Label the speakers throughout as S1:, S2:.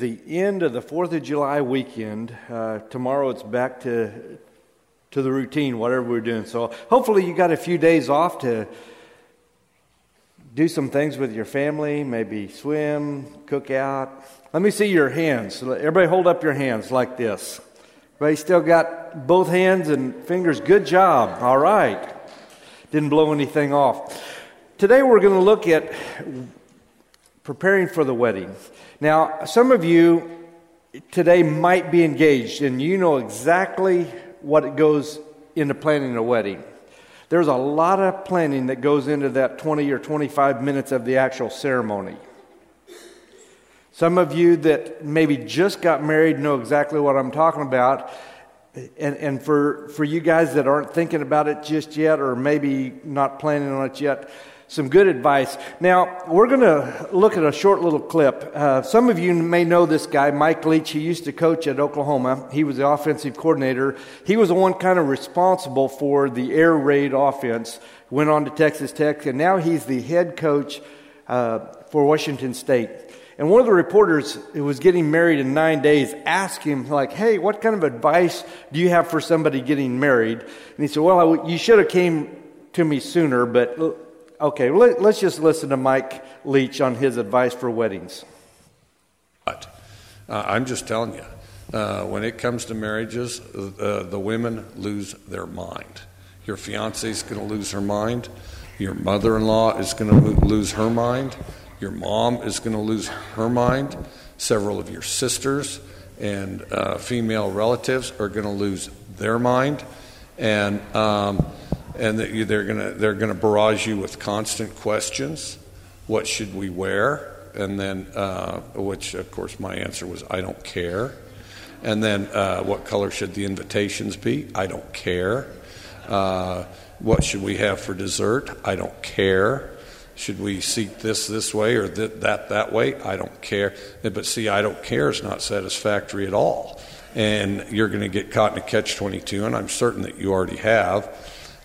S1: the end of the 4th of July weekend. Uh, tomorrow it's back to, to the routine, whatever we're doing. So hopefully you got a few days off to do some things with your family, maybe swim, cook out. Let me see your hands. Everybody hold up your hands like this. Everybody still got both hands and fingers? Good job. All right. Didn't blow anything off. Today we're going to look at preparing for the wedding. Now, some of you today might be engaged and you know exactly what goes into planning a wedding. There's a lot of planning that goes into that 20 or 25 minutes of the actual ceremony. Some of you that maybe just got married know exactly what I'm talking about. And, and for, for you guys that aren't thinking about it just yet, or maybe not planning on it yet, some good advice. Now, we're going to look at a short little clip. Uh, some of you may know this guy, Mike Leach. He used to coach at Oklahoma. He was the offensive coordinator. He was the one kind of responsible for the air raid offense. Went on to Texas Tech, and now he's the head coach uh, for Washington State. And one of the reporters who was getting married in nine days asked him, like, hey, what kind of advice do you have for somebody getting married? And he said, well, you should have came to me sooner, but Okay, let, us just listen to Mike Leach on his advice for weddings.
S2: But uh, I'm just telling you, uh, when it comes to marriages, uh, the women lose their mind. Your fiance is going to lose her mind. Your mother in law is going to lose her mind. Your mom is going to lose her mind. Several of your sisters and uh, female relatives are going to lose their mind. And um, and they're going to they're to barrage you with constant questions. What should we wear? And then, uh, which of course my answer was, I don't care. And then, uh, what color should the invitations be? I don't care. Uh, what should we have for dessert? I don't care. Should we seat this this way or th- that that way? I don't care. But see, I don't care is not satisfactory at all. And you're going to get caught in a catch 22, and I'm certain that you already have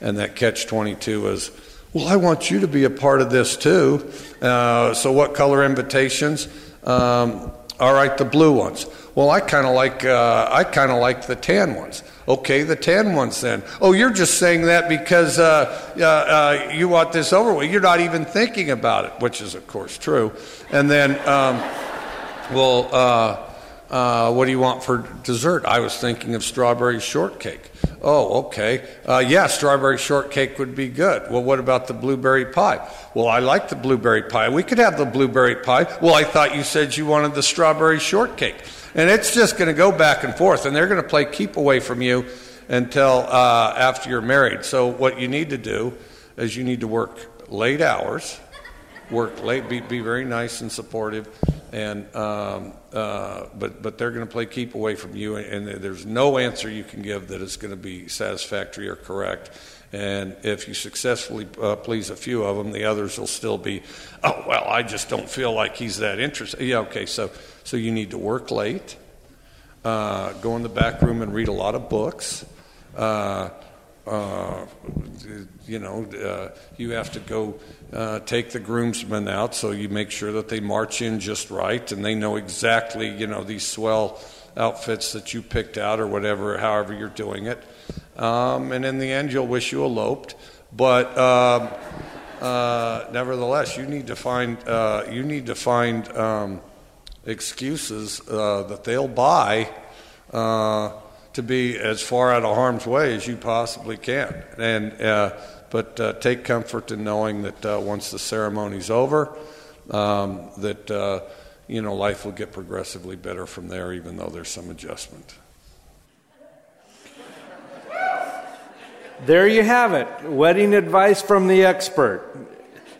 S2: and that catch 22 is, well, I want you to be a part of this too. Uh, so, what color invitations? Um, all right, the blue ones. Well, I kind of like uh, I kind of like the tan ones. Okay, the tan ones then. Oh, you're just saying that because uh, uh, uh you want this over with. You're not even thinking about it, which is of course true. And then, um, well, uh, what do you want for dessert? I was thinking of strawberry shortcake. Oh, okay. Uh, yeah, strawberry shortcake would be good. Well, what about the blueberry pie? Well, I like the blueberry pie. We could have the blueberry pie. Well, I thought you said you wanted the strawberry shortcake. And it's just going to go back and forth, and they're going to play keep away from you until uh, after you're married. So, what you need to do is you need to work late hours, work late, be, be very nice and supportive, and um, uh, but but they're going to play keep away from you, and, and there's no answer you can give that is going to be satisfactory or correct. And if you successfully uh, please a few of them, the others will still be, oh well, I just don't feel like he's that interested. Yeah, okay, so so you need to work late, uh, go in the back room and read a lot of books. Uh, uh, you know, uh, you have to go uh, take the groomsmen out, so you make sure that they march in just right and they know exactly, you know, these swell outfits that you picked out or whatever, however you're doing it. Um, and in the end, you'll wish you eloped. But um, uh, nevertheless, you need to find uh, you need to find um, excuses uh, that they'll buy to be as far out of harm's way as you possibly can. And uh, but uh, take comfort in knowing that uh, once the ceremony's over, um, that uh, you know life will get progressively better from there, even though there's some adjustment.
S1: There you have it. Wedding advice from the expert.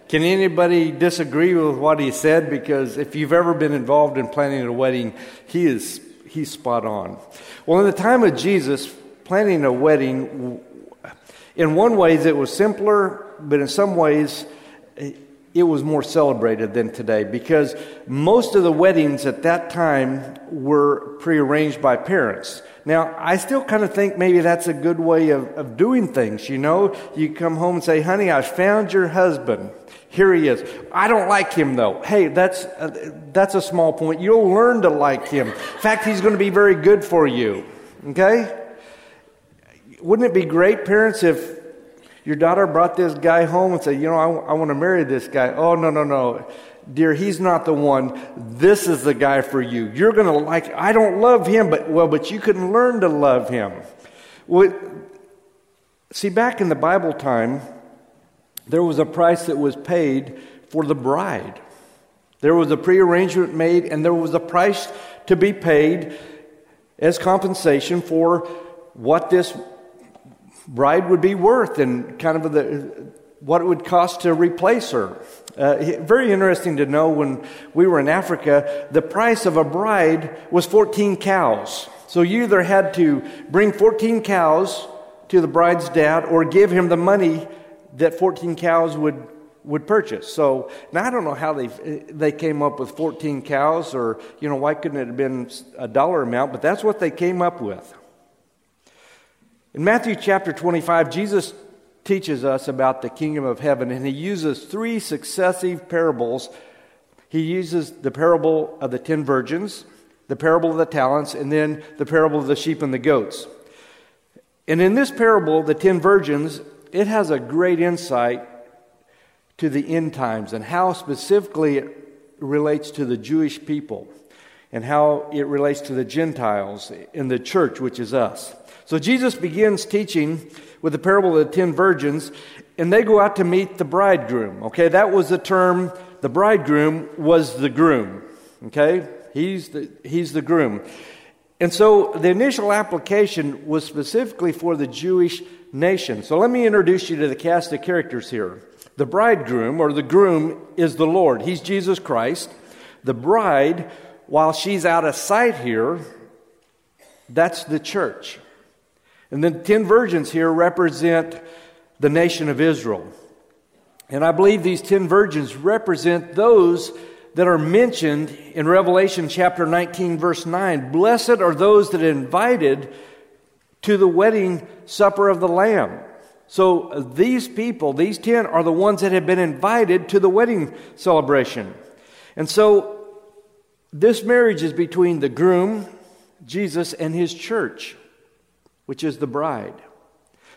S1: Can anybody disagree with what he said? Because if you've ever been involved in planning a wedding, he is he's spot on. Well, in the time of Jesus, planning a wedding, in one ways it was simpler, but in some ways it was more celebrated than today because most of the weddings at that time were prearranged by parents. Now, I still kind of think maybe that's a good way of, of doing things. You know, you come home and say, honey, I found your husband. Here he is. I don't like him though. Hey, that's, uh, that's a small point. You'll learn to like him. In fact, he's going to be very good for you. Okay? Wouldn't it be great, parents, if your daughter brought this guy home and said, You know, I, I want to marry this guy. Oh, no, no, no. Dear, he's not the one. This is the guy for you. You're going to like, I don't love him, but, well, but you can learn to love him. Well, see, back in the Bible time, there was a price that was paid for the bride. There was a prearrangement made, and there was a price to be paid as compensation for what this bride would be worth and kind of the, what it would cost to replace her. Uh, very interesting to know when we were in Africa, the price of a bride was 14 cows. So you either had to bring 14 cows to the bride's dad or give him the money that 14 cows would would purchase. So now I don't know how they they came up with 14 cows, or you know why couldn't it have been a dollar amount? But that's what they came up with. In Matthew chapter 25, Jesus teaches us about the kingdom of heaven, and he uses three successive parables. He uses the parable of the ten virgins, the parable of the talents, and then the parable of the sheep and the goats. And in this parable, the ten virgins, it has a great insight to the end times and how specifically it relates to the Jewish people and how it relates to the Gentiles in the church, which is us. So Jesus begins teaching with the parable of the ten virgins, and they go out to meet the bridegroom. Okay, that was the term. The bridegroom was the groom. Okay, he's the, he's the groom. And so the initial application was specifically for the Jewish nation. So let me introduce you to the cast of characters here. The bridegroom, or the groom, is the Lord. He's Jesus Christ. The bride, while she's out of sight here, that's the church. And the ten virgins here represent the nation of Israel. And I believe these ten virgins represent those that are mentioned in Revelation chapter 19, verse 9. Blessed are those that are invited to the wedding supper of the Lamb. So uh, these people, these ten, are the ones that have been invited to the wedding celebration. And so this marriage is between the groom, Jesus, and his church which is the bride.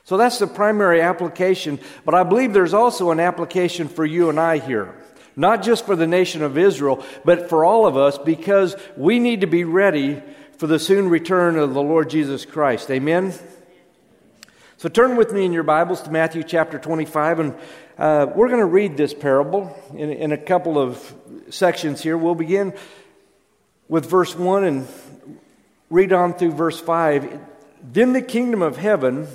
S1: So that's the primary application, but I believe there's also an application for you and I here. Not just for the nation of Israel, but for all of us because we need to be ready for the soon return of the Lord Jesus Christ. Amen? So turn with me in your Bibles to Matthew chapter 25, and uh, we're going to read this parable in, in a couple of sections here. We'll begin with verse 1 and read on through verse 5. Then the kingdom of heaven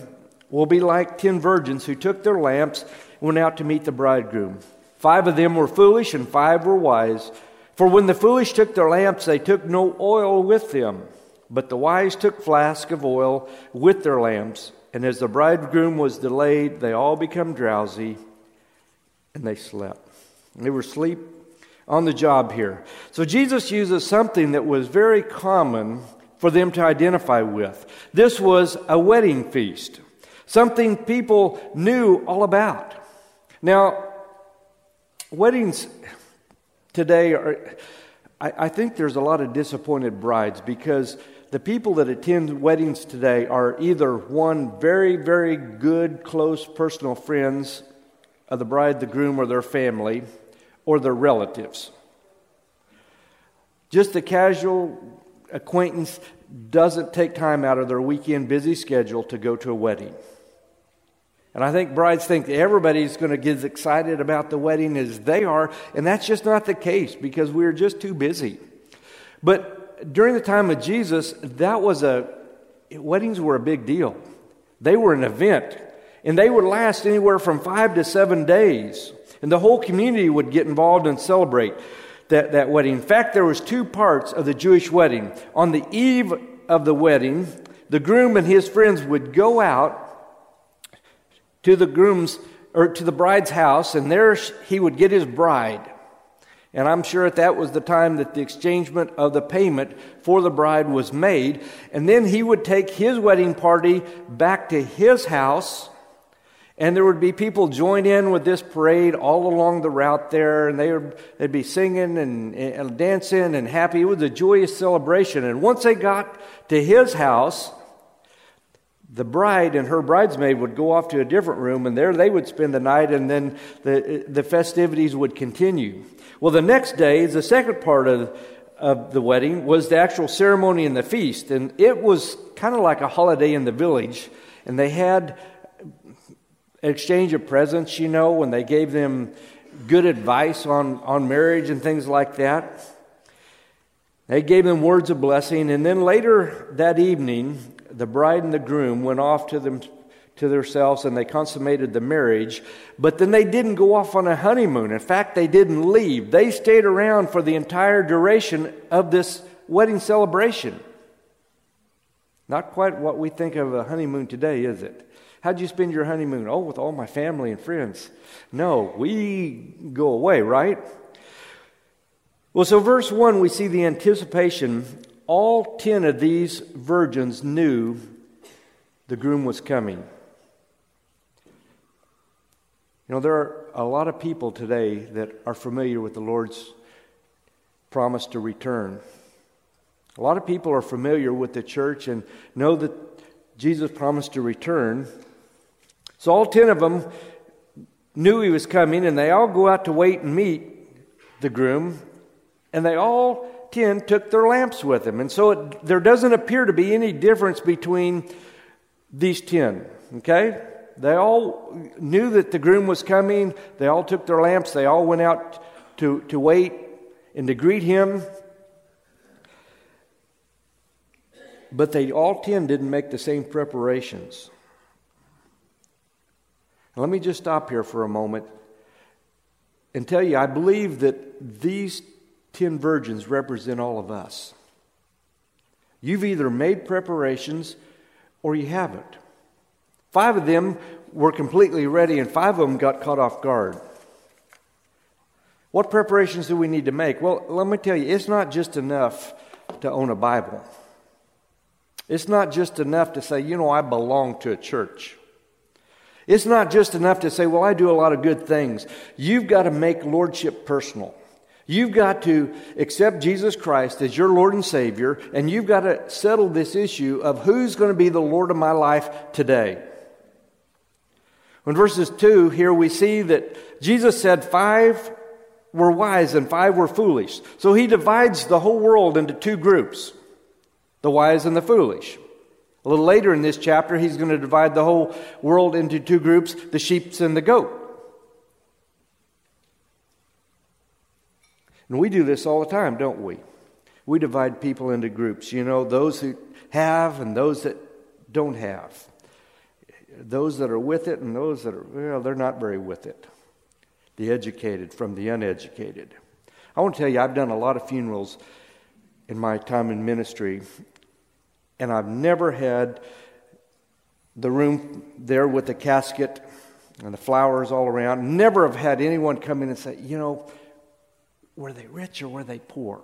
S1: will be like ten virgins who took their lamps and went out to meet the bridegroom. Five of them were foolish and five were wise. For when the foolish took their lamps, they took no oil with them. But the wise took flasks of oil with their lamps. And as the bridegroom was delayed, they all became drowsy and they slept. They were asleep on the job here. So Jesus uses something that was very common for them to identify with. This was a wedding feast, something people knew all about. Now, weddings today are, I, I think there's a lot of disappointed brides because the people that attend weddings today are either one, very, very good, close personal friends of the bride, the groom, or their family, or their relatives. Just a casual acquaintance doesn't take time out of their weekend busy schedule to go to a wedding. And I think brides think everybody's going to get as excited about the wedding as they are, and that's just not the case because we're just too busy. But during the time of Jesus, that was a weddings were a big deal. They were an event, and they would last anywhere from 5 to 7 days. And the whole community would get involved and celebrate that, that wedding. In fact, there was two parts of the Jewish wedding. On the eve of the wedding, the groom and his friends would go out to the groom's or to the bride's house, and there he would get his bride. And I'm sure that that was the time that the exchangement of the payment for the bride was made. And then he would take his wedding party back to his house. And there would be people join in with this parade all along the route there, and they would they'd be singing and, and dancing and happy. It was a joyous celebration. And once they got to his house, the bride and her bridesmaid would go off to a different room, and there they would spend the night, and then the, the festivities would continue. Well, the next day, the second part of, of the wedding was the actual ceremony and the feast, and it was kind of like a holiday in the village, and they had exchange of presents, you know, when they gave them good advice on, on marriage and things like that. They gave them words of blessing, and then later that evening, the bride and the groom went off to them to themselves and they consummated the marriage, but then they didn't go off on a honeymoon. In fact, they didn't leave. They stayed around for the entire duration of this wedding celebration. Not quite what we think of a honeymoon today, is it? How'd you spend your honeymoon? Oh, with all my family and friends. No, we go away, right? Well, so verse 1, we see the anticipation all ten of these virgins knew the groom was coming. You know, there are a lot of people today that are familiar with the Lord's promise to return. A lot of people are familiar with the church and know that Jesus promised to return. So all ten of them knew he was coming, and they all go out to wait and meet the groom, and they all ten took their lamps with them. And so it, there doesn't appear to be any difference between these ten. Okay? They all knew that the groom was coming. They all took their lamps. They all went out to, to wait and to greet him. But they all ten didn't make the same preparations. Let me just stop here for a moment and tell you I believe that these ten virgins represent all of us. You've either made preparations or you haven't. Five of them were completely ready, and five of them got caught off guard. What preparations do we need to make? Well, let me tell you, it's not just enough to own a Bible. It's not just enough to say, you know, I belong to a church. It's not just enough to say, well, I do a lot of good things. You've got to make lordship personal. You've got to accept Jesus Christ as your Lord and Savior, and you've got to settle this issue of who's going to be the Lord of my life today. In verses 2, here we see that Jesus said five were wise and five were foolish. So he divides the whole world into two groups the wise and the foolish. A little later in this chapter, he's going to divide the whole world into two groups the sheep and the goat. And we do this all the time, don't we? We divide people into groups. You know, those who have and those that don't have. Those that are with it and those that are, well, they're not very with it. The educated from the uneducated. I want to tell you, I've done a lot of funerals in my time in ministry, and I've never had the room there with the casket and the flowers all around. Never have had anyone come in and say, you know, were they rich or were they poor?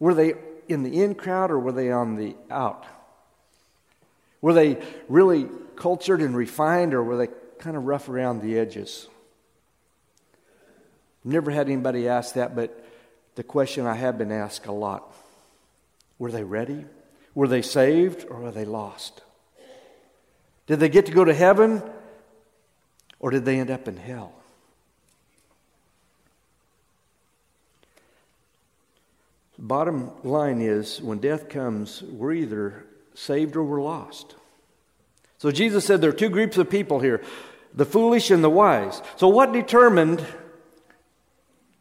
S1: Were they in the in crowd or were they on the out? Were they really cultured and refined or were they kind of rough around the edges? Never had anybody ask that, but the question I have been asked a lot were they ready? Were they saved or were they lost? Did they get to go to heaven or did they end up in hell? Bottom line is when death comes, we're either saved or we're lost. So Jesus said there are two groups of people here the foolish and the wise. So, what determined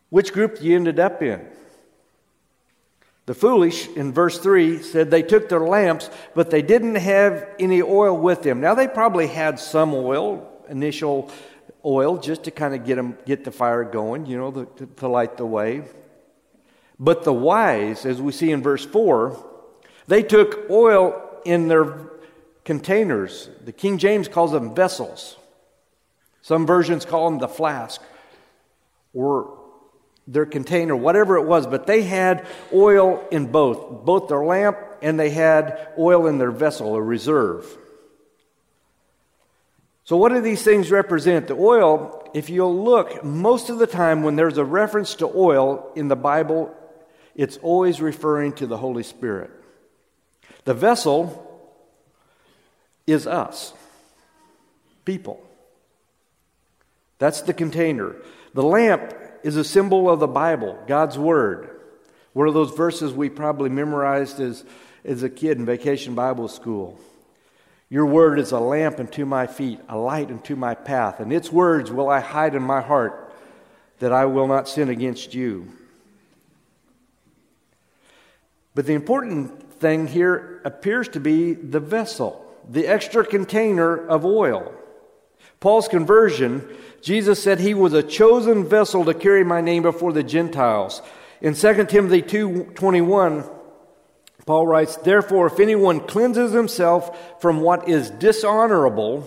S1: which group you ended up in? The foolish, in verse 3, said they took their lamps, but they didn't have any oil with them. Now, they probably had some oil, initial oil, just to kind of get, them, get the fire going, you know, to, to light the way. But the wise, as we see in verse 4, they took oil in their containers. The King James calls them vessels. Some versions call them the flask or their container, whatever it was, but they had oil in both, both their lamp and they had oil in their vessel, a reserve. So, what do these things represent? The oil, if you'll look, most of the time when there's a reference to oil in the Bible, it's always referring to the Holy Spirit. The vessel is us, people. That's the container. The lamp is a symbol of the Bible, God's Word. One of those verses we probably memorized as, as a kid in vacation Bible school. Your word is a lamp unto my feet, a light unto my path, and its words will I hide in my heart that I will not sin against you. But the important thing here appears to be the vessel, the extra container of oil. Paul's conversion, Jesus said he was a chosen vessel to carry my name before the Gentiles. In 2 Timothy 2:21, Paul writes, "Therefore if anyone cleanses himself from what is dishonorable,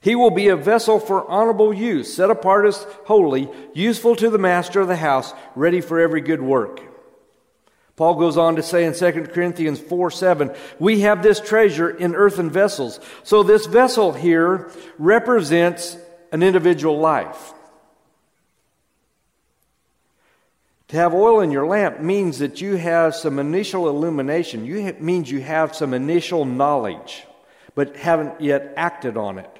S1: he will be a vessel for honorable use, set apart as holy, useful to the master of the house, ready for every good work." Paul goes on to say in 2 Corinthians 4 7, we have this treasure in earthen vessels. So this vessel here represents an individual life. To have oil in your lamp means that you have some initial illumination. You ha- means you have some initial knowledge, but haven't yet acted on it.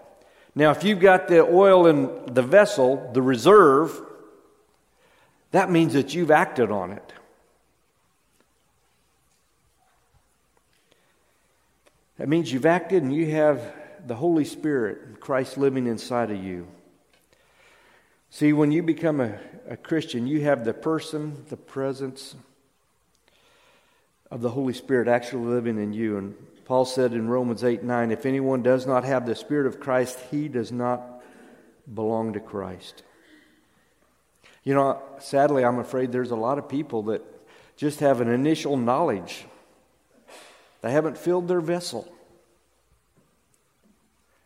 S1: Now, if you've got the oil in the vessel, the reserve, that means that you've acted on it. That means you've acted and you have the Holy Spirit, Christ living inside of you. See, when you become a, a Christian, you have the person, the presence of the Holy Spirit actually living in you. And Paul said in Romans 8 9, if anyone does not have the Spirit of Christ, he does not belong to Christ. You know, sadly, I'm afraid there's a lot of people that just have an initial knowledge they haven't filled their vessel.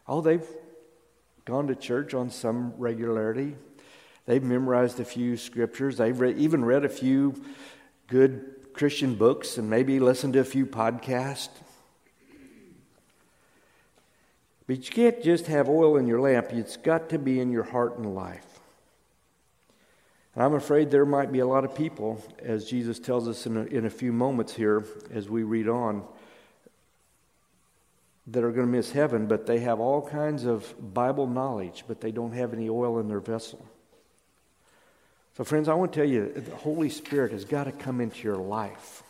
S1: Oh, they've gone to church on some regularity. They've memorized a few scriptures. They've even read a few good Christian books and maybe listened to a few podcasts. But you can't just have oil in your lamp, it's got to be in your heart and life. And I'm afraid there might be a lot of people, as Jesus tells us in a, in a few moments here as we read on, that are going to miss heaven, but they have all kinds of Bible knowledge, but they don't have any oil in their vessel. So, friends, I want to tell you the Holy Spirit has got to come into your life.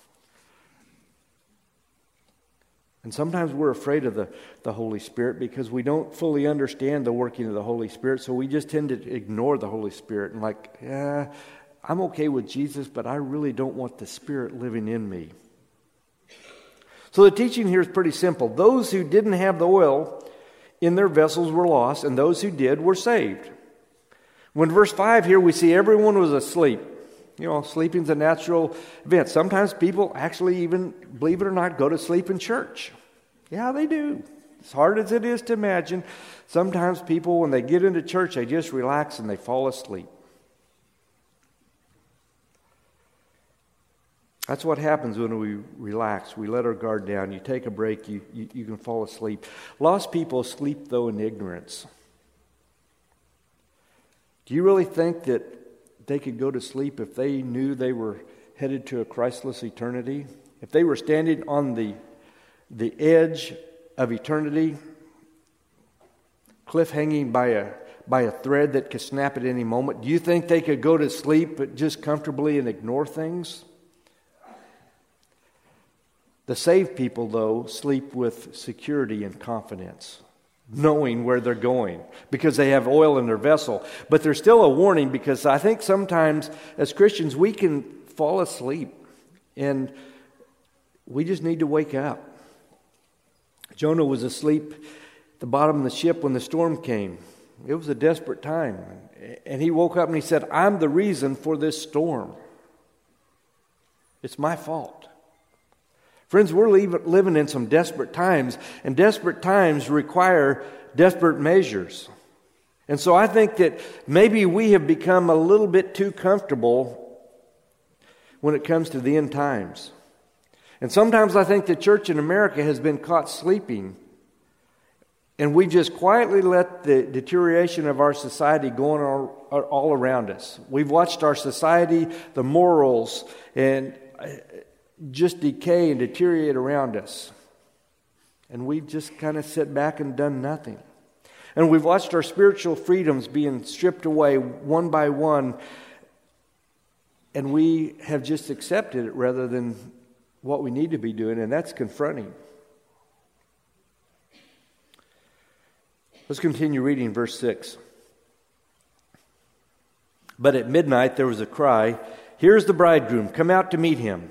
S1: And sometimes we're afraid of the, the Holy Spirit because we don't fully understand the working of the Holy Spirit, so we just tend to ignore the Holy Spirit and, like, yeah, I'm okay with Jesus, but I really don't want the Spirit living in me. So the teaching here is pretty simple. Those who didn't have the oil in their vessels were lost, and those who did were saved. When verse 5 here we see everyone was asleep. You know, sleeping's a natural event. Sometimes people actually even, believe it or not, go to sleep in church. Yeah, they do. As hard as it is to imagine, sometimes people, when they get into church, they just relax and they fall asleep. That's what happens when we relax. We let our guard down. You take a break, you, you, you, can fall asleep. Lost people sleep, though, in ignorance. Do you really think that they could go to sleep if they knew they were headed to a Christless eternity? If they were standing on the, the edge of eternity, cliff hanging by a, by a thread that could snap at any moment, do you think they could go to sleep but just comfortably and ignore things? The saved people, though, sleep with security and confidence, knowing where they're going because they have oil in their vessel. But there's still a warning because I think sometimes as Christians we can fall asleep and we just need to wake up. Jonah was asleep at the bottom of the ship when the storm came. It was a desperate time. And he woke up and he said, I'm the reason for this storm. It's my fault. Friends, we're living in some desperate times, and desperate times require desperate measures. And so I think that maybe we have become a little bit too comfortable when it comes to the end times. And sometimes I think the church in America has been caught sleeping. And we just quietly let the deterioration of our society go on all, around us. We've watched our society, the morals, and just decay and deteriorate around us. And we've just kind of sit back and done nothing. And we've watched our spiritual freedoms being stripped away one by one, and we have just accepted it rather than what we need to be doing, and that's confronting. Let's continue reading verse 6. But at midnight there was a cry, Here's the bridegroom, come out to meet him.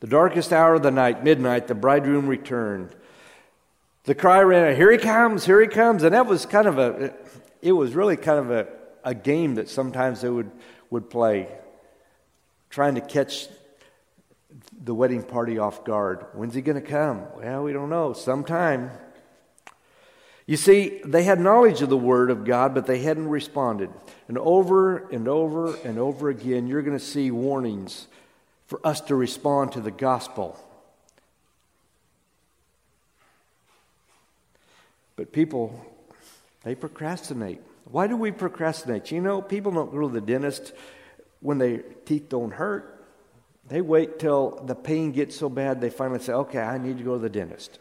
S1: The darkest hour of the night, midnight, the bridegroom returned. The cry ran out, Here he comes, here he comes. And that was kind of a, it was really kind of a, a game that sometimes they would, would play, trying to catch the wedding party off guard. When's he going to come? Well, we don't know. Sometime. You see, they had knowledge of the Word of God, but they hadn't responded. And over and over and over again, you're going to see warnings for us to respond to the gospel. But people, they procrastinate. Why do we procrastinate? You know, people don't go to the dentist when their teeth don't hurt. They wait till the pain gets so bad they finally say, okay, I need to go to the dentist.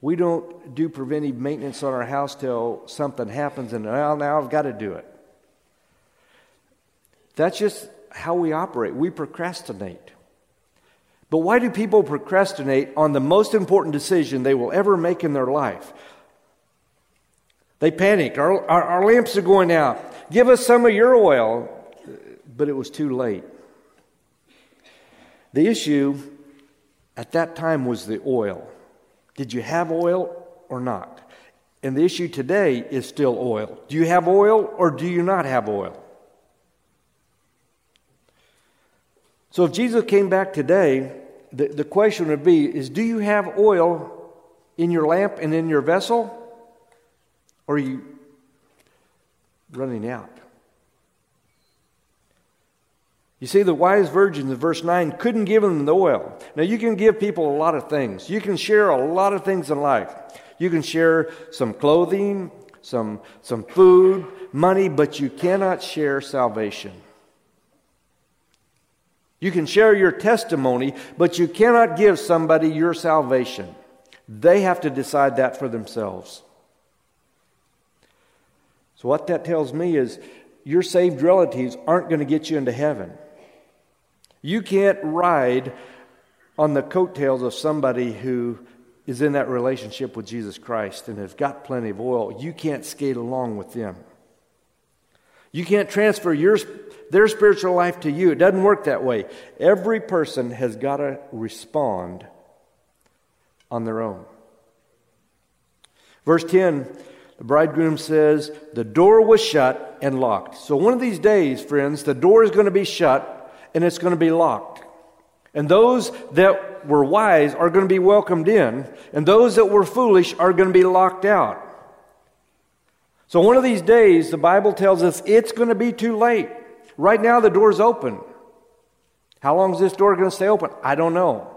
S1: We don't do preventive maintenance on our house till something happens and well, now I've got to do it. That's just how we operate. We procrastinate. But why do people procrastinate on the most important decision they will ever make in their life? They panic. Our, our, our, lamps are going out. Give us some of your oil. But it was too late. The issue at that time was the oil. Did you have oil or not? And the issue today is still oil. Do you have oil or do you not have oil? So if Jesus came back today, the, the question would be is do you have oil in your lamp and in your vessel? Or are you running out? You see, the wise virgins in verse 9 couldn't give them the oil. Now, you can give people a lot of things. You can share a lot of things in life. You can share some clothing, some, some food, money, but you cannot share salvation. You can share your testimony, but you cannot give somebody your salvation. They have to decide that for themselves. So, what that tells me is your saved relatives aren't going to get you into heaven. You can't ride on the coattails of somebody who is in that relationship with Jesus Christ and has got plenty of oil. You can't skate along with them. You can't transfer your their spiritual life to you. It doesn't work that way. Every person has got to respond on their own. Verse 10, the bridegroom says, The door was shut and locked. So one of these days, friends, the door is going to be shut and it's going to be locked. And those that were wise are going to be welcomed in, and those that were foolish are going to be locked out. So one of these days, the Bible tells us it's going to be too late. Right now, the door's open. How long is this door going to stay open? I don't know.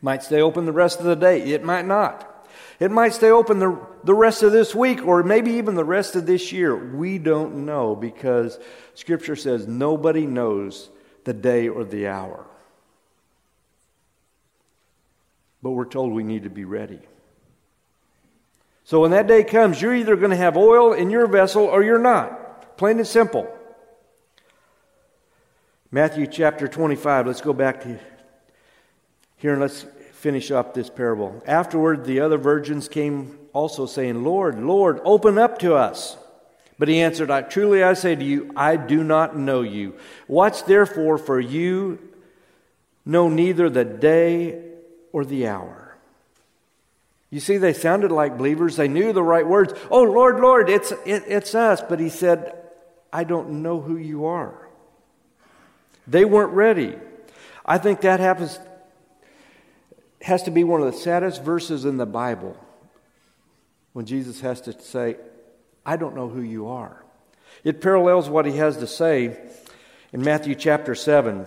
S1: Might stay open the rest of the day. It might not. It might stay open the, the rest of this week or maybe even the rest of this year. We don't know because Scripture says nobody knows the day or the hour. But we're told we need to be ready. So when that day comes, you're either going to have oil in your vessel or you're not. Plain and simple. Matthew chapter 25. Let's go back to here and let's finish up this parable. Afterward, the other virgins came also saying, Lord, Lord, open up to us. But he answered, I truly I say to you, I do not know you. Watch therefore, for you know neither the day or the hour. You see, they sounded like believers. They knew the right words. Oh, Lord, Lord, it's, it, it's us. But he said, I don't know who you are. They weren't ready. I think that happens, has to be one of the saddest verses in the Bible when Jesus has to say, I don't know who you are. It parallels what he has to say in Matthew chapter 7,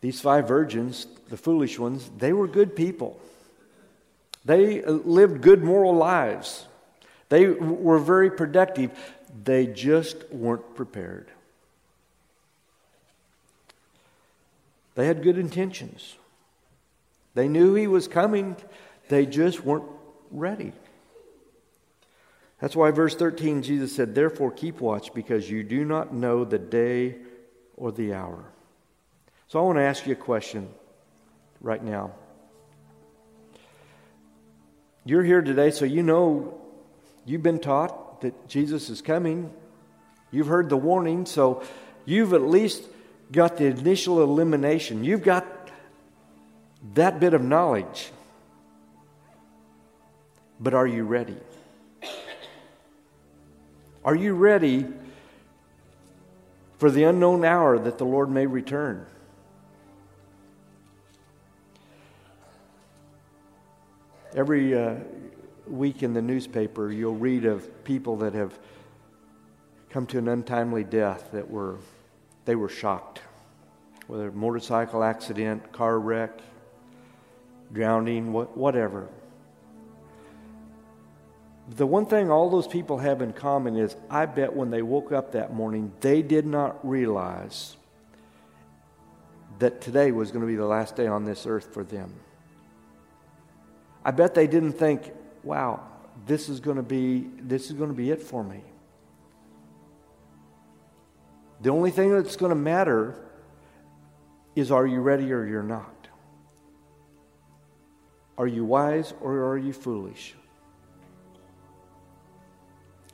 S1: These five virgins, the foolish ones, they were good people. They uh, lived good moral lives. They were very productive. They just weren't prepared. They had good intentions. They knew he was coming, they just weren't ready. That's why, verse 13, Jesus said, Therefore keep watch, because you do not know the day or the hour. So I want to ask you a question right now. You're here today, so you know you've been taught that Jesus is coming. You've heard the warning, so you've at least got the initial elimination. You've got that bit of knowledge. But are you ready? Are you ready for the unknown hour that the Lord may return? Every uh, week in the newspaper, you'll read of people that have come to an untimely death that were they were shocked. Whether motorcycle accident, car wreck, drowning, whatever. The one thing all those people have in common is I bet when they woke up that morning, they did not realize that today was going to be the last day on this earth for them. I bet they didn't think, wow, this is going to be this is going to be it for me. The only thing that's going to matter is are you ready or you're not? Are you wise or are you foolish?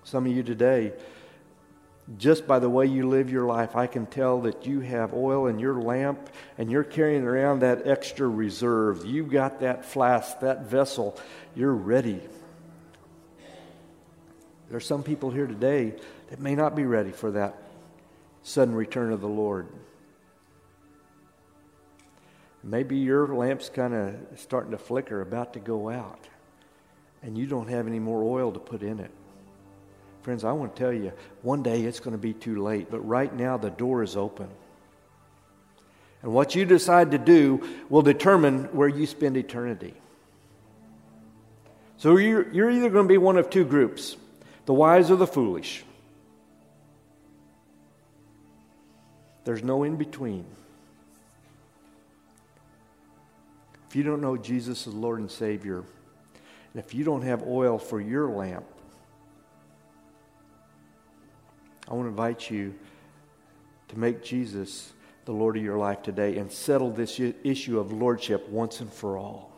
S1: Some of you today, just by the way you live your life, I can tell that you have oil in your lamp and you're carrying around that extra reserve. You've got that flask, that vessel. You're ready. There are some people here today that may not be ready for that sudden return of the Lord. Maybe your lamp's kind of starting to flicker, about to go out, and you don't have any more oil to put in it. Friends, I want to tell you, one day it's going to be too late, but right now the door is open. And what you decide to do will determine where you spend eternity. So you're, you're either going to be one of two groups the wise or the foolish. There's no in between. If you don't know Jesus as Lord and Savior, and if you don't have oil for your lamp, I want to invite you to make Jesus the Lord of your life today and settle this issue of lordship once and for all.